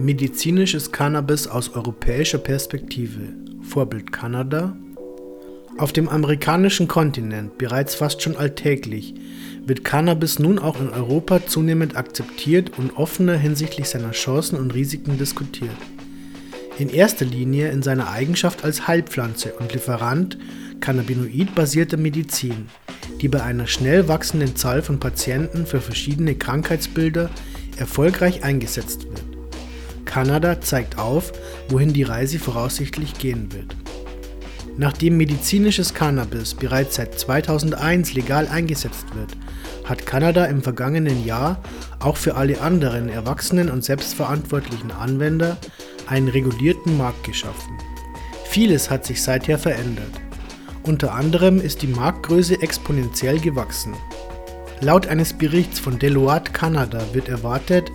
Medizinisches Cannabis aus europäischer Perspektive Vorbild Kanada Auf dem amerikanischen Kontinent, bereits fast schon alltäglich, wird Cannabis nun auch in Europa zunehmend akzeptiert und offener hinsichtlich seiner Chancen und Risiken diskutiert. In erster Linie in seiner Eigenschaft als Heilpflanze und Lieferant cannabinoid-basierter Medizin, die bei einer schnell wachsenden Zahl von Patienten für verschiedene Krankheitsbilder erfolgreich eingesetzt wird. Kanada zeigt auf, wohin die Reise voraussichtlich gehen wird. Nachdem medizinisches Cannabis bereits seit 2001 legal eingesetzt wird, hat Kanada im vergangenen Jahr auch für alle anderen erwachsenen und selbstverantwortlichen Anwender einen regulierten Markt geschaffen. Vieles hat sich seither verändert. Unter anderem ist die Marktgröße exponentiell gewachsen. Laut eines Berichts von Deloitte Kanada wird erwartet,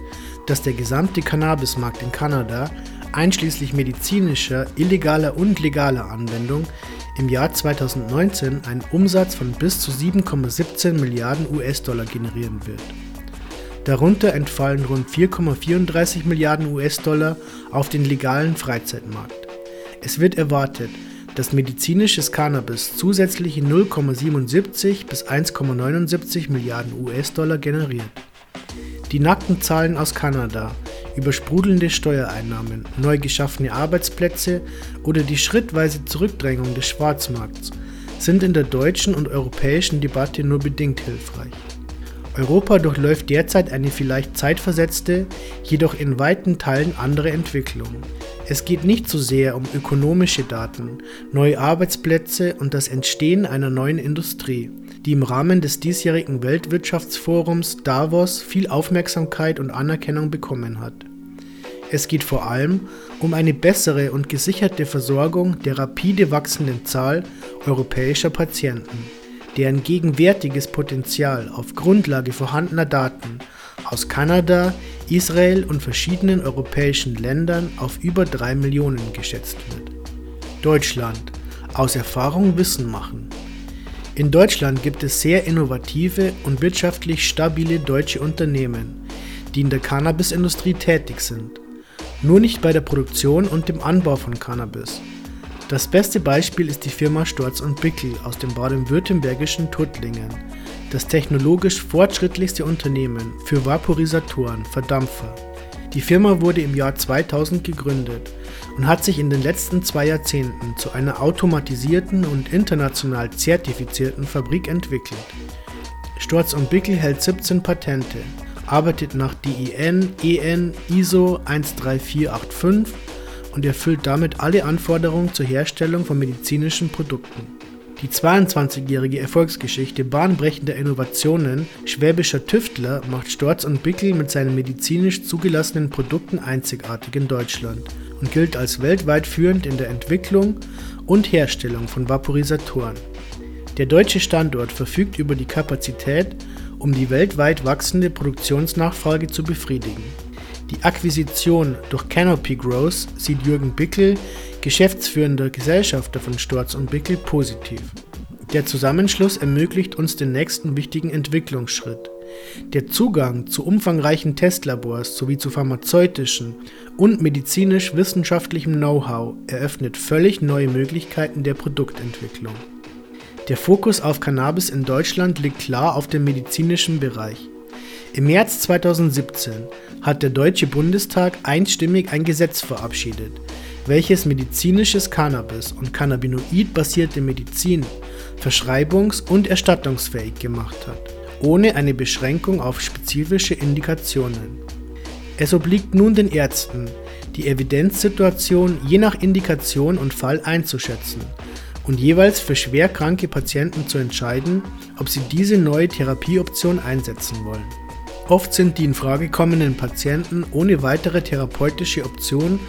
dass der gesamte Cannabismarkt in Kanada, einschließlich medizinischer, illegaler und legaler Anwendung, im Jahr 2019 einen Umsatz von bis zu 7,17 Milliarden US-Dollar generieren wird. Darunter entfallen rund 4,34 Milliarden US-Dollar auf den legalen Freizeitmarkt. Es wird erwartet, dass medizinisches Cannabis zusätzliche 0,77 bis 1,79 Milliarden US-Dollar generiert. Die nackten Zahlen aus Kanada über sprudelnde Steuereinnahmen, neu geschaffene Arbeitsplätze oder die schrittweise Zurückdrängung des Schwarzmarkts sind in der deutschen und europäischen Debatte nur bedingt hilfreich. Europa durchläuft derzeit eine vielleicht zeitversetzte, jedoch in weiten Teilen andere Entwicklung. Es geht nicht so sehr um ökonomische Daten, neue Arbeitsplätze und das Entstehen einer neuen Industrie, die im Rahmen des diesjährigen Weltwirtschaftsforums Davos viel Aufmerksamkeit und Anerkennung bekommen hat. Es geht vor allem um eine bessere und gesicherte Versorgung der rapide wachsenden Zahl europäischer Patienten deren gegenwärtiges Potenzial auf Grundlage vorhandener Daten aus Kanada, Israel und verschiedenen europäischen Ländern auf über 3 Millionen geschätzt wird. Deutschland. Aus Erfahrung Wissen machen. In Deutschland gibt es sehr innovative und wirtschaftlich stabile deutsche Unternehmen, die in der Cannabisindustrie tätig sind. Nur nicht bei der Produktion und dem Anbau von Cannabis. Das beste Beispiel ist die Firma Storz und Bickel aus dem baden-württembergischen Tuttlingen, das technologisch fortschrittlichste Unternehmen für Vaporisatoren, Verdampfer. Die Firma wurde im Jahr 2000 gegründet und hat sich in den letzten zwei Jahrzehnten zu einer automatisierten und international zertifizierten Fabrik entwickelt. Storz und Bickel hält 17 Patente, arbeitet nach DIN EN ISO 13485 und erfüllt damit alle Anforderungen zur Herstellung von medizinischen Produkten. Die 22-jährige Erfolgsgeschichte bahnbrechender Innovationen schwäbischer Tüftler macht Storz und Bickel mit seinen medizinisch zugelassenen Produkten einzigartig in Deutschland und gilt als weltweit führend in der Entwicklung und Herstellung von Vaporisatoren. Der deutsche Standort verfügt über die Kapazität, um die weltweit wachsende Produktionsnachfrage zu befriedigen. Die Akquisition durch Canopy Growth sieht Jürgen Bickel, geschäftsführender Gesellschafter von Storz und Bickel, positiv. Der Zusammenschluss ermöglicht uns den nächsten wichtigen Entwicklungsschritt. Der Zugang zu umfangreichen Testlabors sowie zu pharmazeutischen und medizinisch-wissenschaftlichem Know-how eröffnet völlig neue Möglichkeiten der Produktentwicklung. Der Fokus auf Cannabis in Deutschland liegt klar auf dem medizinischen Bereich. Im März 2017 hat der Deutsche Bundestag einstimmig ein Gesetz verabschiedet, welches medizinisches Cannabis und Cannabinoid-basierte Medizin verschreibungs- und erstattungsfähig gemacht hat, ohne eine Beschränkung auf spezifische Indikationen. Es obliegt nun den Ärzten, die Evidenzsituation je nach Indikation und Fall einzuschätzen und jeweils für schwerkranke Patienten zu entscheiden, ob sie diese neue Therapieoption einsetzen wollen. Oft sind die in Frage kommenden Patienten ohne weitere therapeutische Option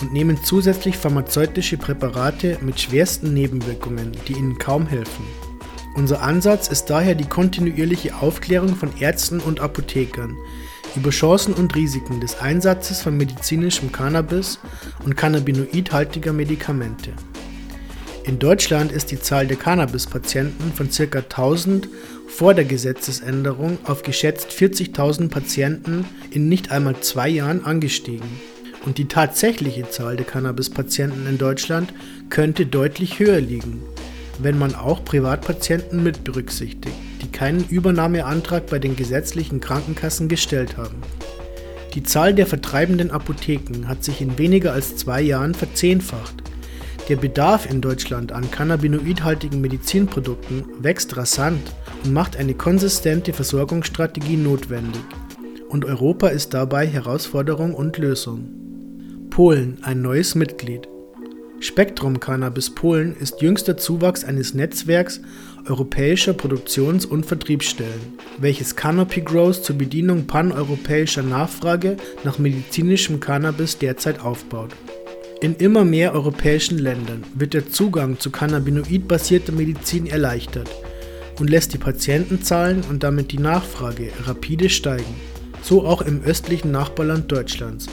und nehmen zusätzlich pharmazeutische Präparate mit schwersten Nebenwirkungen, die ihnen kaum helfen. Unser Ansatz ist daher die kontinuierliche Aufklärung von Ärzten und Apothekern über Chancen und Risiken des Einsatzes von medizinischem Cannabis und cannabinoidhaltiger Medikamente. In Deutschland ist die Zahl der Cannabis-Patienten von ca. 1000 vor der Gesetzesänderung auf geschätzt 40.000 Patienten in nicht einmal zwei Jahren angestiegen. und die tatsächliche Zahl der Cannabis-Patienten in Deutschland könnte deutlich höher liegen, wenn man auch Privatpatienten mit berücksichtigt, die keinen Übernahmeantrag bei den gesetzlichen Krankenkassen gestellt haben. Die Zahl der vertreibenden Apotheken hat sich in weniger als zwei Jahren verzehnfacht. Der Bedarf in Deutschland an cannabinoidhaltigen Medizinprodukten wächst rasant und macht eine konsistente Versorgungsstrategie notwendig. Und Europa ist dabei Herausforderung und Lösung. Polen, ein neues Mitglied. Spektrum Cannabis Polen ist jüngster Zuwachs eines Netzwerks europäischer Produktions- und Vertriebsstellen, welches Canopy Growth zur Bedienung paneuropäischer Nachfrage nach medizinischem Cannabis derzeit aufbaut. In immer mehr europäischen Ländern wird der Zugang zu cannabinoidbasierter Medizin erleichtert und lässt die Patientenzahlen und damit die Nachfrage rapide steigen. So auch im östlichen Nachbarland Deutschlands.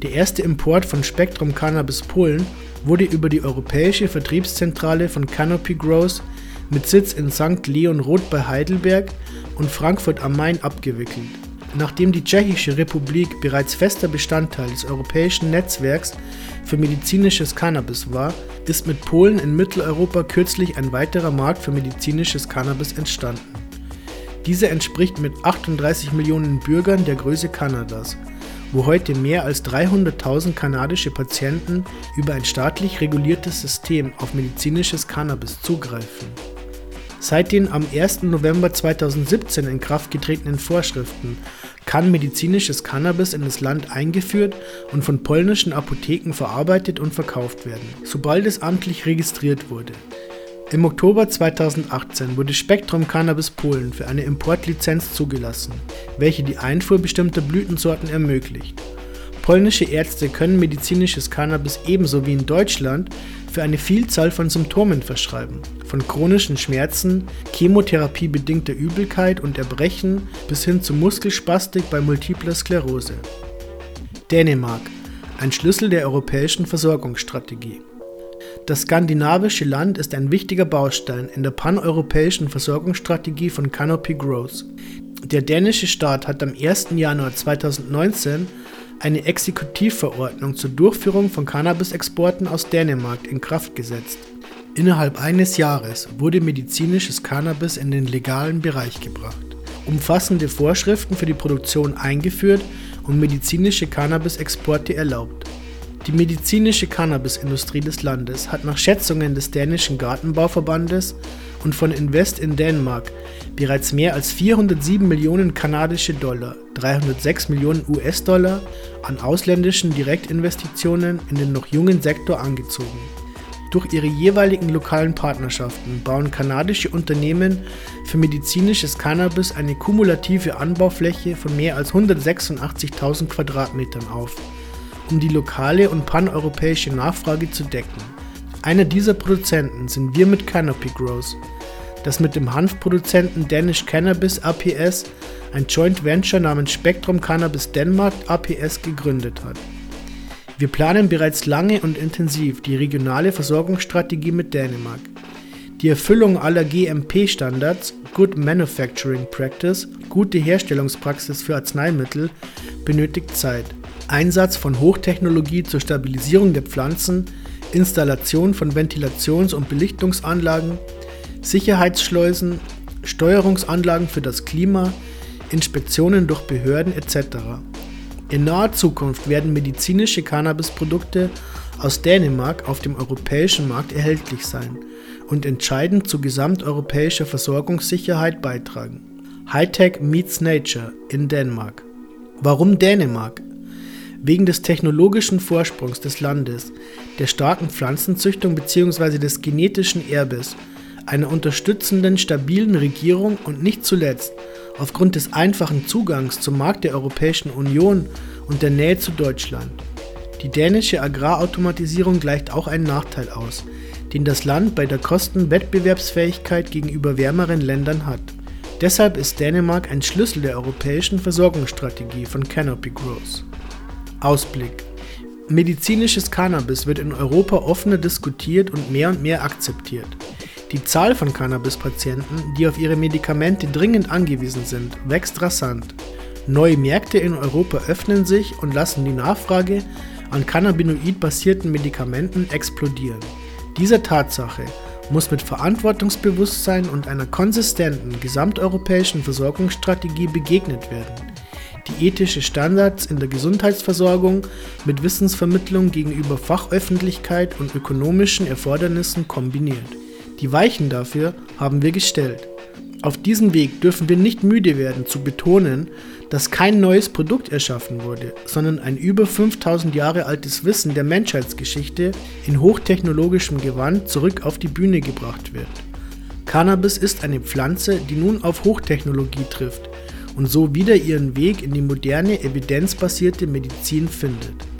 Der erste Import von Spektrum Cannabis Polen wurde über die europäische Vertriebszentrale von Canopy Growth mit Sitz in St. Leon Roth bei Heidelberg und Frankfurt am Main abgewickelt. Nachdem die Tschechische Republik bereits fester Bestandteil des europäischen Netzwerks für medizinisches Cannabis war, ist mit Polen in Mitteleuropa kürzlich ein weiterer Markt für medizinisches Cannabis entstanden. Dieser entspricht mit 38 Millionen Bürgern der Größe Kanadas wo heute mehr als 300.000 kanadische Patienten über ein staatlich reguliertes System auf medizinisches Cannabis zugreifen. Seit den am 1. November 2017 in Kraft getretenen Vorschriften kann medizinisches Cannabis in das Land eingeführt und von polnischen Apotheken verarbeitet und verkauft werden, sobald es amtlich registriert wurde. Im Oktober 2018 wurde Spektrum Cannabis Polen für eine Importlizenz zugelassen, welche die Einfuhr bestimmter Blütensorten ermöglicht. Polnische Ärzte können medizinisches Cannabis ebenso wie in Deutschland für eine Vielzahl von Symptomen verschreiben, von chronischen Schmerzen, chemotherapiebedingter Übelkeit und Erbrechen bis hin zu Muskelspastik bei multipler Sklerose. Dänemark, ein Schlüssel der europäischen Versorgungsstrategie. Das skandinavische Land ist ein wichtiger Baustein in der paneuropäischen Versorgungsstrategie von Canopy Growth. Der dänische Staat hat am 1. Januar 2019 eine Exekutivverordnung zur Durchführung von Cannabis-Exporten aus Dänemark in Kraft gesetzt. Innerhalb eines Jahres wurde medizinisches Cannabis in den legalen Bereich gebracht, umfassende Vorschriften für die Produktion eingeführt und medizinische Cannabis-Exporte erlaubt. Die medizinische Cannabisindustrie des Landes hat nach Schätzungen des dänischen Gartenbauverbandes und von Invest in Denmark bereits mehr als 407 Millionen kanadische Dollar, 306 Millionen US-Dollar an ausländischen Direktinvestitionen in den noch jungen Sektor angezogen. Durch ihre jeweiligen lokalen Partnerschaften bauen kanadische Unternehmen für medizinisches Cannabis eine kumulative Anbaufläche von mehr als 186.000 Quadratmetern auf um die lokale und paneuropäische Nachfrage zu decken. Einer dieser Produzenten sind wir mit Canopy Growth, das mit dem Hanfproduzenten Danish Cannabis APS ein Joint Venture namens Spectrum Cannabis Denmark APS gegründet hat. Wir planen bereits lange und intensiv die regionale Versorgungsstrategie mit Dänemark. Die Erfüllung aller GMP-Standards, Good Manufacturing Practice, gute Herstellungspraxis für Arzneimittel, benötigt Zeit. Einsatz von Hochtechnologie zur Stabilisierung der Pflanzen, Installation von Ventilations- und Belichtungsanlagen, Sicherheitsschleusen, Steuerungsanlagen für das Klima, Inspektionen durch Behörden etc. In naher Zukunft werden medizinische Cannabisprodukte aus Dänemark auf dem europäischen Markt erhältlich sein und entscheidend zu gesamteuropäischer Versorgungssicherheit beitragen. Hightech meets Nature in Dänemark. Warum Dänemark? Wegen des technologischen Vorsprungs des Landes, der starken Pflanzenzüchtung bzw. des genetischen Erbes, einer unterstützenden, stabilen Regierung und nicht zuletzt aufgrund des einfachen Zugangs zum Markt der Europäischen Union und der Nähe zu Deutschland. Die dänische Agrarautomatisierung gleicht auch einen Nachteil aus, den das Land bei der Kostenwettbewerbsfähigkeit gegenüber wärmeren Ländern hat. Deshalb ist Dänemark ein Schlüssel der europäischen Versorgungsstrategie von Canopy Growth. Ausblick. Medizinisches Cannabis wird in Europa offener diskutiert und mehr und mehr akzeptiert. Die Zahl von Cannabis-Patienten, die auf ihre Medikamente dringend angewiesen sind, wächst rasant. Neue Märkte in Europa öffnen sich und lassen die Nachfrage an Cannabinoid-basierten Medikamenten explodieren. Dieser Tatsache muss mit Verantwortungsbewusstsein und einer konsistenten gesamteuropäischen Versorgungsstrategie begegnet werden, die ethische Standards in der Gesundheitsversorgung mit Wissensvermittlung gegenüber Fachöffentlichkeit und ökonomischen Erfordernissen kombiniert. Die Weichen dafür haben wir gestellt. Auf diesem Weg dürfen wir nicht müde werden zu betonen, dass kein neues Produkt erschaffen wurde, sondern ein über 5000 Jahre altes Wissen der Menschheitsgeschichte in hochtechnologischem Gewand zurück auf die Bühne gebracht wird. Cannabis ist eine Pflanze, die nun auf Hochtechnologie trifft und so wieder ihren Weg in die moderne, evidenzbasierte Medizin findet.